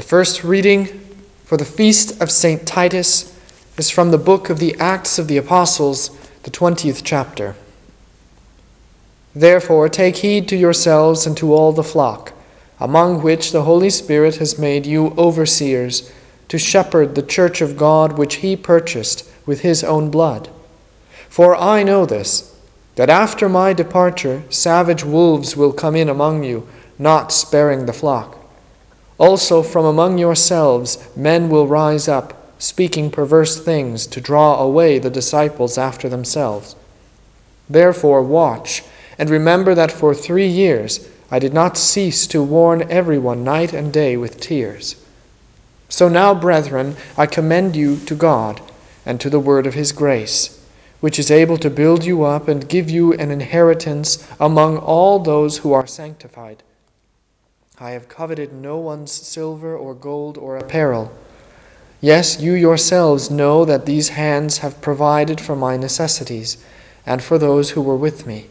The first reading for the feast of St. Titus is from the book of the Acts of the Apostles, the 20th chapter. Therefore, take heed to yourselves and to all the flock, among which the Holy Spirit has made you overseers, to shepherd the church of God which he purchased with his own blood. For I know this, that after my departure savage wolves will come in among you, not sparing the flock. Also from among yourselves men will rise up, speaking perverse things, to draw away the disciples after themselves. Therefore, watch and remember that for three years I did not cease to warn everyone night and day with tears. So now, brethren, I commend you to God and to the word of his grace, which is able to build you up and give you an inheritance among all those who are sanctified. I have coveted no one's silver or gold or apparel. Yes, you yourselves know that these hands have provided for my necessities and for those who were with me.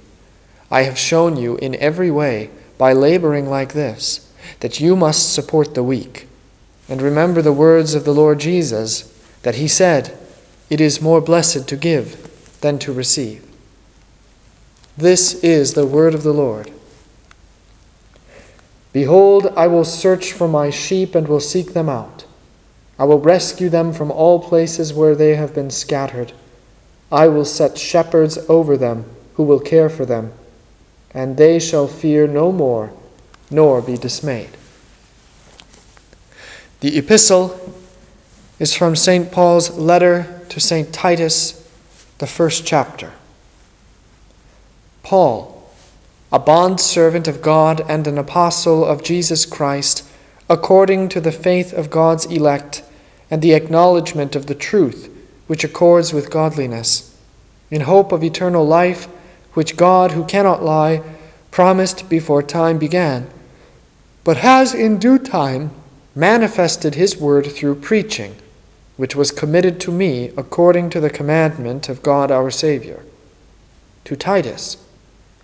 I have shown you in every way, by laboring like this, that you must support the weak. And remember the words of the Lord Jesus, that he said, It is more blessed to give than to receive. This is the word of the Lord. Behold, I will search for my sheep and will seek them out. I will rescue them from all places where they have been scattered. I will set shepherds over them who will care for them and they shall fear no more, nor be dismayed. The epistle is from St. Paul's letter to St. Titus, the first chapter. Paul, a bondservant of God and an apostle of Jesus Christ, according to the faith of God's elect and the acknowledgement of the truth which accords with godliness, in hope of eternal life which God, who cannot lie, promised before time began, but has in due time manifested his word through preaching, which was committed to me according to the commandment of God our Saviour. To Titus,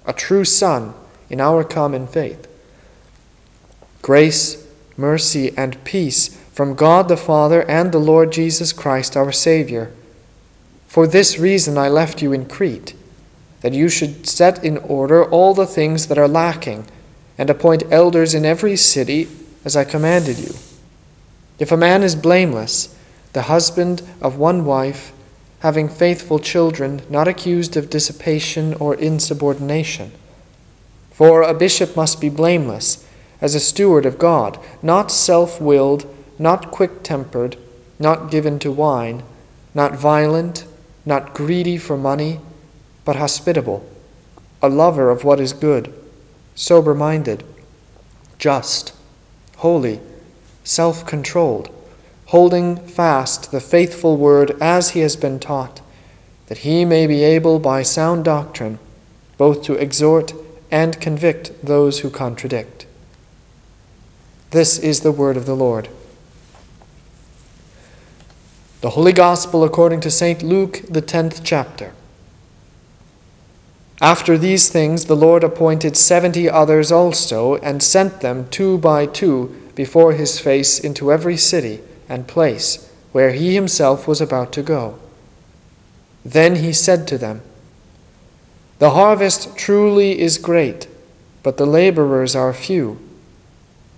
a true son in our common faith. Grace, mercy, and peace from God the Father and the Lord Jesus Christ our Saviour. For this reason I left you in Crete that you should set in order all the things that are lacking, and appoint elders in every city, as I commanded you. If a man is blameless, the husband of one wife, having faithful children, not accused of dissipation or insubordination. For a bishop must be blameless, as a steward of God, not self willed, not quick tempered, not given to wine, not violent, not greedy for money but hospitable, a lover of what is good, sober minded, just, holy, self controlled, holding fast the faithful word as he has been taught, that he may be able by sound doctrine both to exhort and convict those who contradict. This is the word of the Lord. The Holy Gospel according to St. Luke, the tenth chapter. After these things, the Lord appointed seventy others also, and sent them two by two before his face into every city and place where he himself was about to go. Then he said to them, The harvest truly is great, but the laborers are few.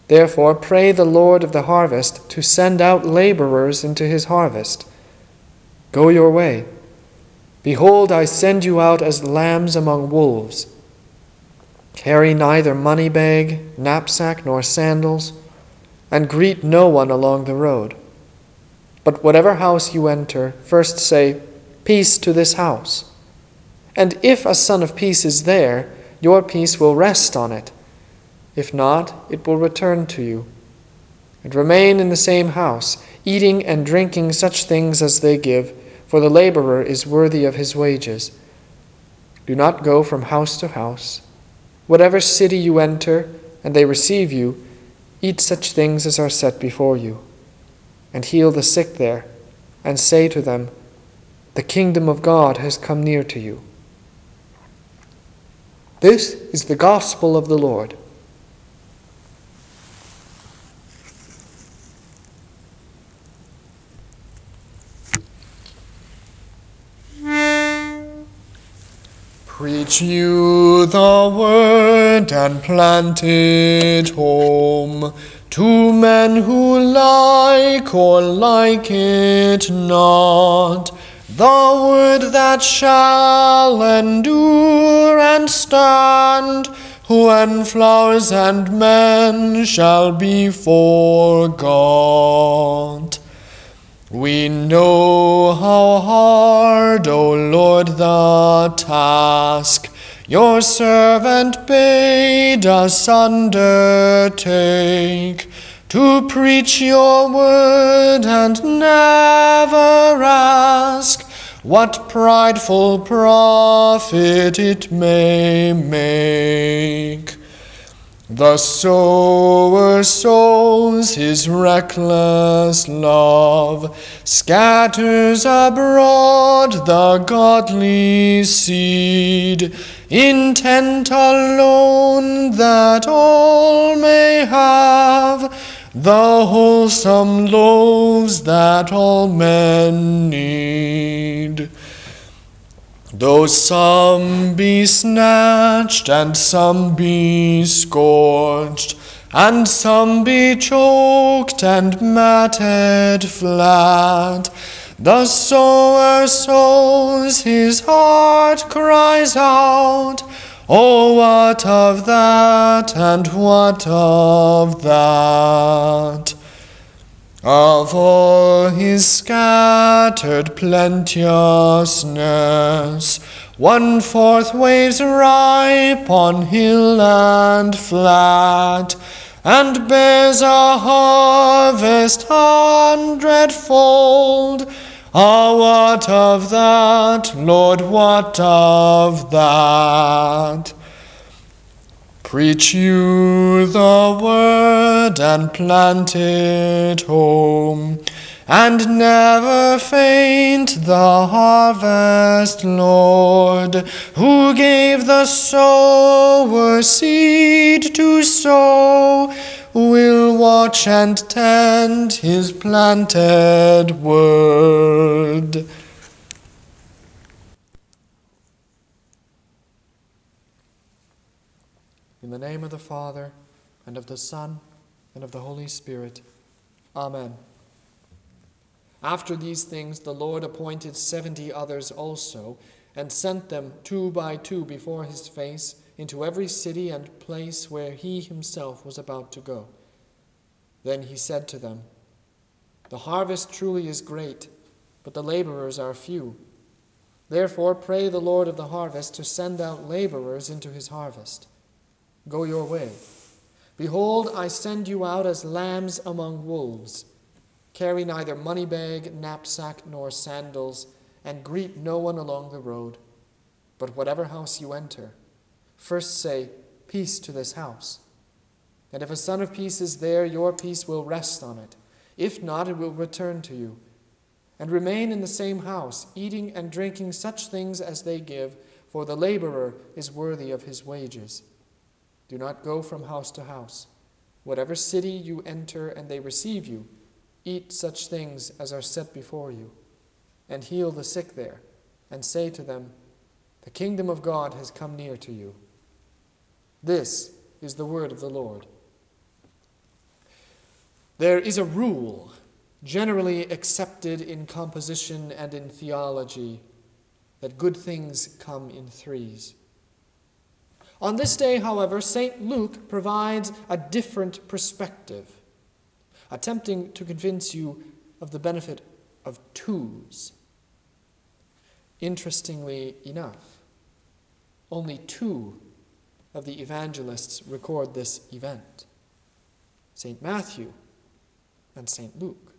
Therefore, pray the Lord of the harvest to send out laborers into his harvest. Go your way. Behold, I send you out as lambs among wolves. Carry neither money bag, knapsack, nor sandals, and greet no one along the road. But whatever house you enter, first say, Peace to this house. And if a son of peace is there, your peace will rest on it. If not, it will return to you. And remain in the same house, eating and drinking such things as they give for the laborer is worthy of his wages. Do not go from house to house. Whatever city you enter, and they receive you, eat such things as are set before you, and heal the sick there, and say to them, The kingdom of God has come near to you. This is the gospel of the Lord. Preach you the word and plant it home to men who like or like it not. The word that shall endure and stand when flowers and men shall be forgot. We know how hard, O Lord, the task your servant bade us undertake to preach your word and never ask what prideful profit it may make. The sower sows his reckless love, scatters abroad the godly seed, intent alone that all may have the wholesome loaves that all men need. Though some be snatched and some be scorched, and some be choked and matted flat, the sower sows, his heart cries out, Oh, what of that, and what of that? Of all his scattered plenteousness, one fourth waves ripe on hill and flat, and bears a harvest hundredfold. Ah, what of that, Lord, what of that? Preach you the word and plant it home, and never faint the harvest, Lord, who gave the sower seed to sow, will watch and tend his planted word. In the name of the Father, and of the Son, and of the Holy Spirit. Amen. After these things, the Lord appointed seventy others also, and sent them two by two before his face into every city and place where he himself was about to go. Then he said to them, The harvest truly is great, but the laborers are few. Therefore, pray the Lord of the harvest to send out laborers into his harvest. Go your way. Behold, I send you out as lambs among wolves. Carry neither money bag, knapsack, nor sandals, and greet no one along the road. But whatever house you enter, first say, Peace to this house. And if a son of peace is there, your peace will rest on it. If not, it will return to you. And remain in the same house, eating and drinking such things as they give, for the laborer is worthy of his wages. Do not go from house to house. Whatever city you enter and they receive you, eat such things as are set before you, and heal the sick there, and say to them, The kingdom of God has come near to you. This is the word of the Lord. There is a rule generally accepted in composition and in theology that good things come in threes. On this day, however, St. Luke provides a different perspective, attempting to convince you of the benefit of twos. Interestingly enough, only two of the evangelists record this event St. Matthew and St. Luke.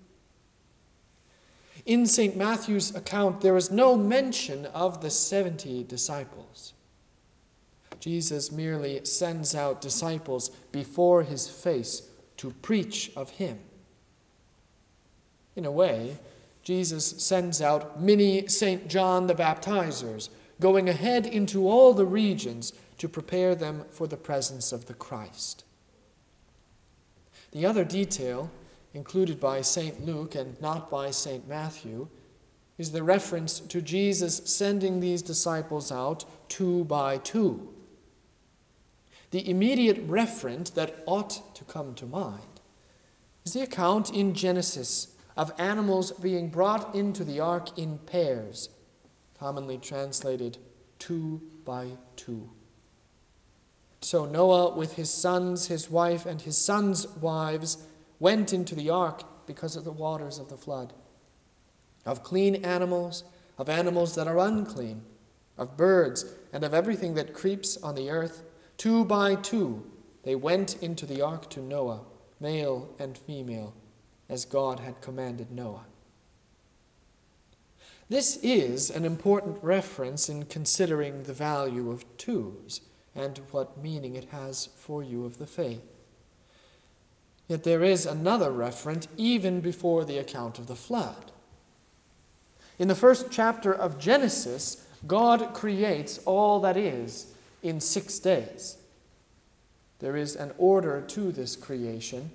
In St. Matthew's account, there is no mention of the 70 disciples. Jesus merely sends out disciples before his face to preach of him. In a way, Jesus sends out mini St. John the Baptizers, going ahead into all the regions to prepare them for the presence of the Christ. The other detail, included by St. Luke and not by St. Matthew, is the reference to Jesus sending these disciples out two by two. The immediate referent that ought to come to mind is the account in Genesis of animals being brought into the ark in pairs, commonly translated two by two. So Noah, with his sons, his wife, and his sons' wives, went into the ark because of the waters of the flood. Of clean animals, of animals that are unclean, of birds, and of everything that creeps on the earth, two by two they went into the ark to Noah, male and female, as God had commanded Noah. This is an important reference in considering the value of twos and what meaning it has for you of the faith. Yet there is another referent even before the account of the flood. In the first chapter of Genesis, God creates all that is in six days. There is an order to this creation,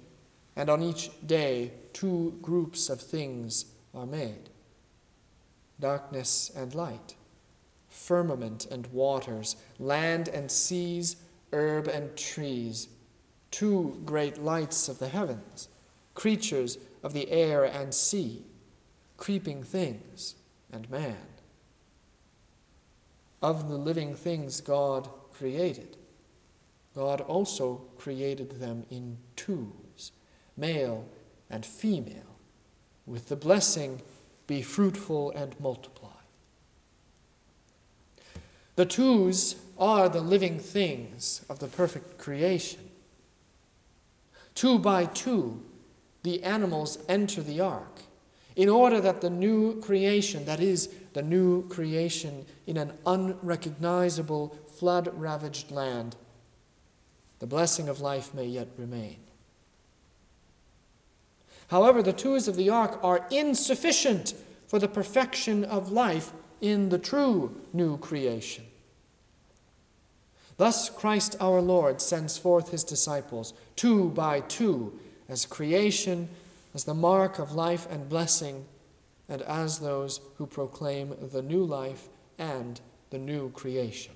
and on each day, two groups of things are made darkness and light, firmament and waters, land and seas, herb and trees two great lights of the heavens, creatures of the air and sea, creeping things, and man. Of the living things God created, God also created them in twos, male and female, with the blessing, Be fruitful and multiply. The twos are the living things of the perfect creation. Two by two, the animals enter the ark in order that the new creation, that is, the new creation in an unrecognizable, flood ravaged land, the blessing of life may yet remain. However, the tools of the ark are insufficient for the perfection of life in the true new creation. Thus, Christ our Lord sends forth his disciples, two by two, as creation, as the mark of life and blessing, and as those who proclaim the new life and the new creation.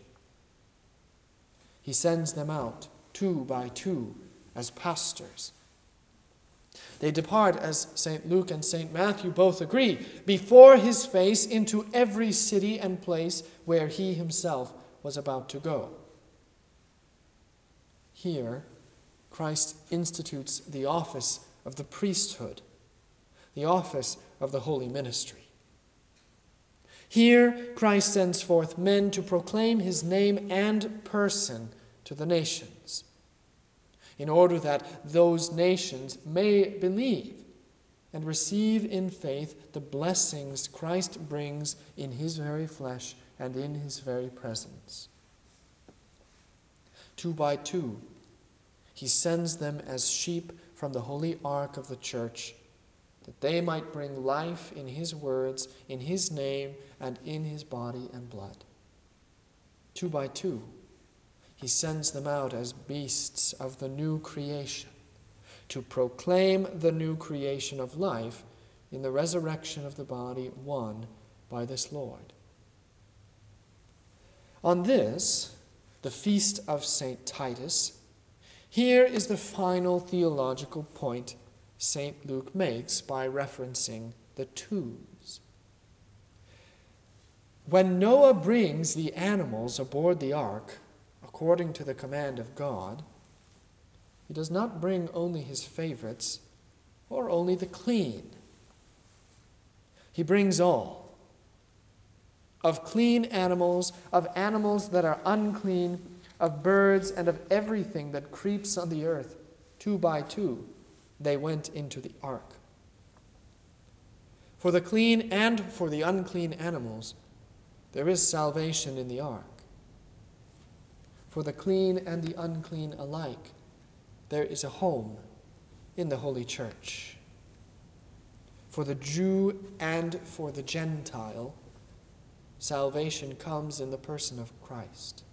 He sends them out, two by two, as pastors. They depart, as St. Luke and St. Matthew both agree, before his face into every city and place where he himself was about to go. Here, Christ institutes the office of the priesthood, the office of the holy ministry. Here, Christ sends forth men to proclaim his name and person to the nations, in order that those nations may believe and receive in faith the blessings Christ brings in his very flesh and in his very presence two by two. He sends them as sheep from the holy ark of the church, that they might bring life in his words, in his name, and in his body and blood. Two by two, he sends them out as beasts of the new creation, to proclaim the new creation of life in the resurrection of the body won by this Lord. On this, the feast of St. Titus, here is the final theological point St. Luke makes by referencing the twos. When Noah brings the animals aboard the ark, according to the command of God, he does not bring only his favorites or only the clean. He brings all of clean animals, of animals that are unclean, of birds, and of everything that creeps on the earth. Two by two, they went into the ark. For the clean and for the unclean animals, there is salvation in the ark. For the clean and the unclean alike, there is a home in the Holy Church. For the Jew and for the Gentile, salvation comes in the person of Christ.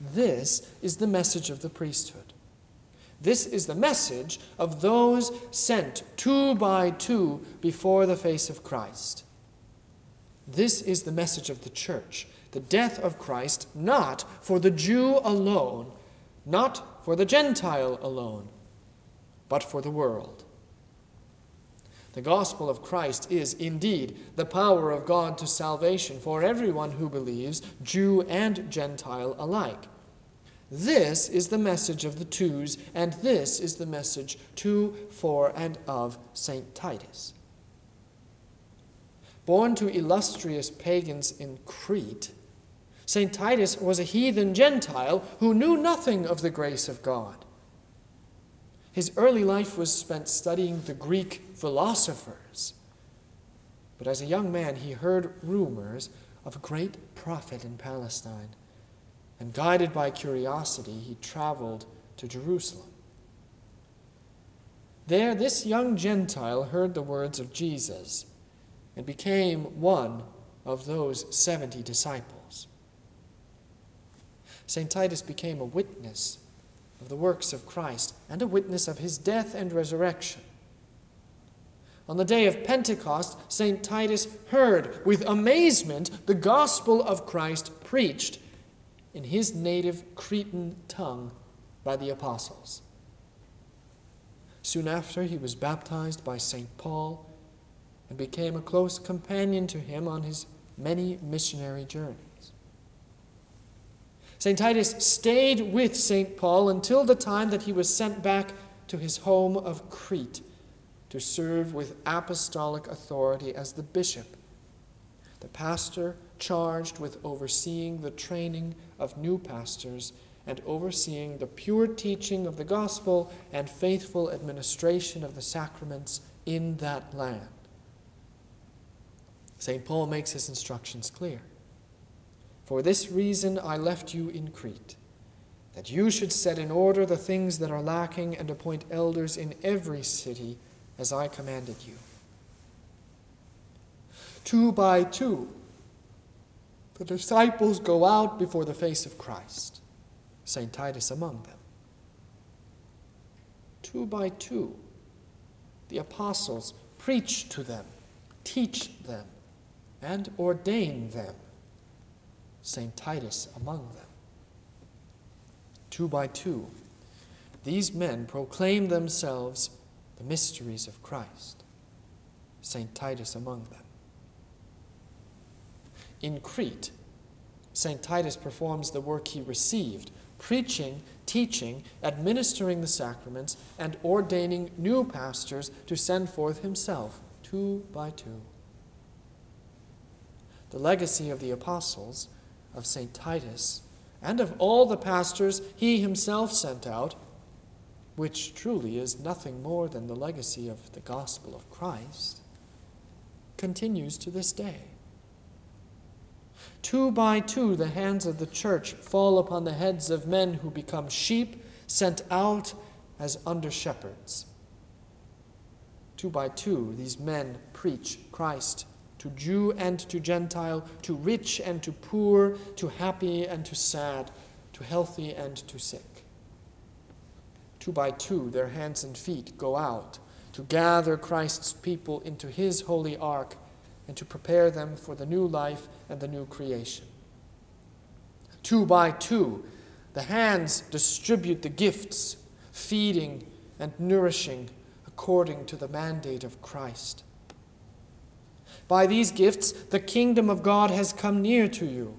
This is the message of the priesthood. This is the message of those sent two by two before the face of Christ. This is the message of the church the death of Christ, not for the Jew alone, not for the Gentile alone, but for the world. The gospel of Christ is indeed the power of God to salvation for everyone who believes, Jew and Gentile alike. This is the message of the twos, and this is the message to, for, and of St. Titus. Born to illustrious pagans in Crete, St. Titus was a heathen Gentile who knew nothing of the grace of God. His early life was spent studying the Greek philosophers. But as a young man, he heard rumors of a great prophet in Palestine, and guided by curiosity, he traveled to Jerusalem. There, this young Gentile heard the words of Jesus and became one of those 70 disciples. St. Titus became a witness of the works of Christ and a witness of his death and resurrection. On the day of Pentecost, St. Titus heard with amazement the gospel of Christ preached in his native Cretan tongue by the apostles. Soon after, he was baptized by St. Paul and became a close companion to him on his many missionary journeys. St. Titus stayed with St. Paul until the time that he was sent back to his home of Crete to serve with apostolic authority as the bishop, the pastor charged with overseeing the training of new pastors and overseeing the pure teaching of the gospel and faithful administration of the sacraments in that land. St. Paul makes his instructions clear. For this reason I left you in Crete, that you should set in order the things that are lacking and appoint elders in every city as I commanded you. Two by two, the disciples go out before the face of Christ, St. Titus among them. Two by two, the apostles preach to them, teach them, and ordain them. St. Titus among them. Two by two, these men proclaim themselves the mysteries of Christ. St. Titus among them. In Crete, St. Titus performs the work he received, preaching, teaching, administering the sacraments, and ordaining new pastors to send forth himself, two by two. The legacy of the apostles of St. Titus, and of all the pastors he himself sent out, which truly is nothing more than the legacy of the gospel of Christ, continues to this day. Two by two, the hands of the church fall upon the heads of men who become sheep sent out as under shepherds. Two by two, these men preach Christ to Jew and to Gentile, to rich and to poor, to happy and to sad, to healthy and to sick. Two by two, their hands and feet go out to gather Christ's people into his holy ark and to prepare them for the new life and the new creation. Two by two, the hands distribute the gifts, feeding and nourishing according to the mandate of Christ. By these gifts, the kingdom of God has come near to you.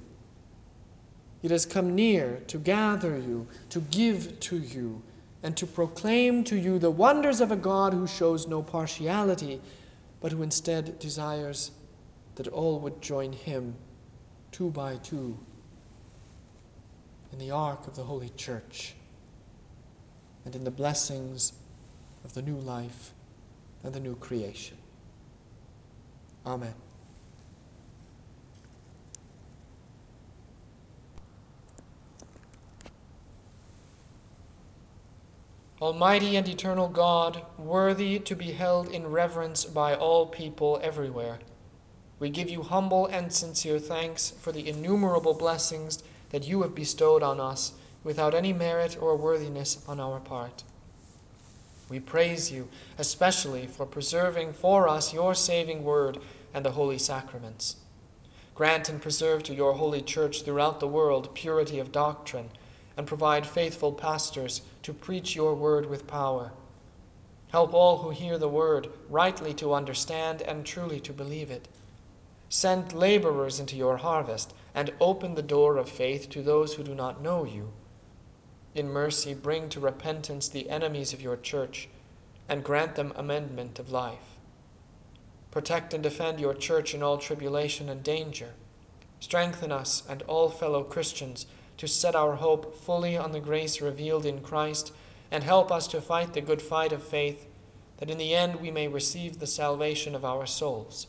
It has come near to gather you, to give to you, and to proclaim to you the wonders of a God who shows no partiality, but who instead desires that all would join him two by two in the ark of the Holy Church and in the blessings of the new life and the new creation. Amen. Almighty and eternal God, worthy to be held in reverence by all people everywhere, we give you humble and sincere thanks for the innumerable blessings that you have bestowed on us without any merit or worthiness on our part. We praise you especially for preserving for us your saving word and the holy sacraments. Grant and preserve to your holy church throughout the world purity of doctrine, and provide faithful pastors to preach your word with power. Help all who hear the word rightly to understand and truly to believe it. Send laborers into your harvest, and open the door of faith to those who do not know you. In mercy, bring to repentance the enemies of your church, and grant them amendment of life. Protect and defend your church in all tribulation and danger. Strengthen us and all fellow Christians to set our hope fully on the grace revealed in Christ, and help us to fight the good fight of faith, that in the end we may receive the salvation of our souls.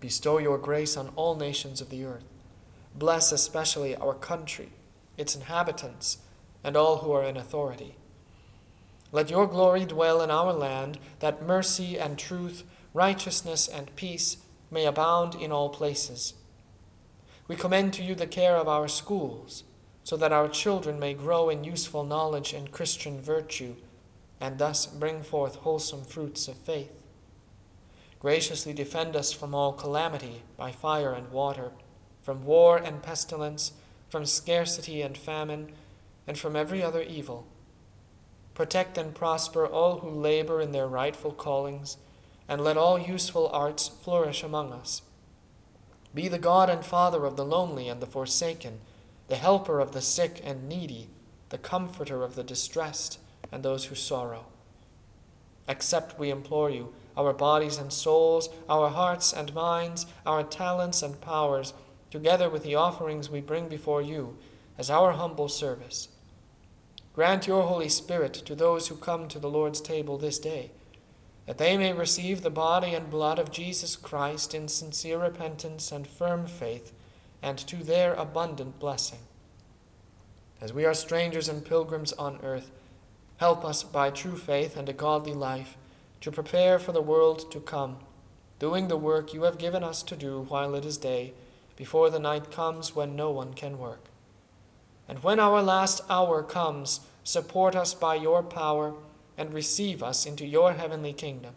Bestow your grace on all nations of the earth. Bless especially our country, its inhabitants, and all who are in authority. Let your glory dwell in our land, that mercy and truth righteousness, and peace may abound in all places. We commend to you the care of our schools, so that our children may grow in useful knowledge and Christian virtue, and thus bring forth wholesome fruits of faith. Graciously defend us from all calamity by fire and water, from war and pestilence, from scarcity and famine, and from every other evil. Protect and prosper all who labor in their rightful callings and let all useful arts flourish among us. Be the God and Father of the lonely and the forsaken, the helper of the sick and needy, the comforter of the distressed and those who sorrow. Accept, we implore you, our bodies and souls, our hearts and minds, our talents and powers, together with the offerings we bring before you, as our humble service. Grant your Holy Spirit to those who come to the Lord's table this day that they may receive the body and blood of Jesus Christ in sincere repentance and firm faith, and to their abundant blessing. As we are strangers and pilgrims on earth, help us by true faith and a godly life to prepare for the world to come, doing the work you have given us to do while it is day, before the night comes when no one can work. And when our last hour comes, support us by your power and receive us into your heavenly kingdom.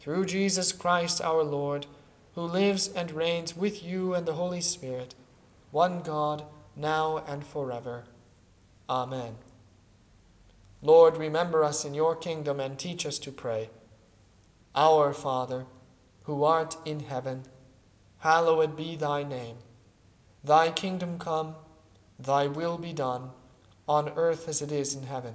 Through Jesus Christ our Lord, who lives and reigns with you and the Holy Spirit, one God, now and forever. Amen. Lord, remember us in your kingdom and teach us to pray. Our Father, who art in heaven, hallowed be thy name. Thy kingdom come, thy will be done, on earth as it is in heaven.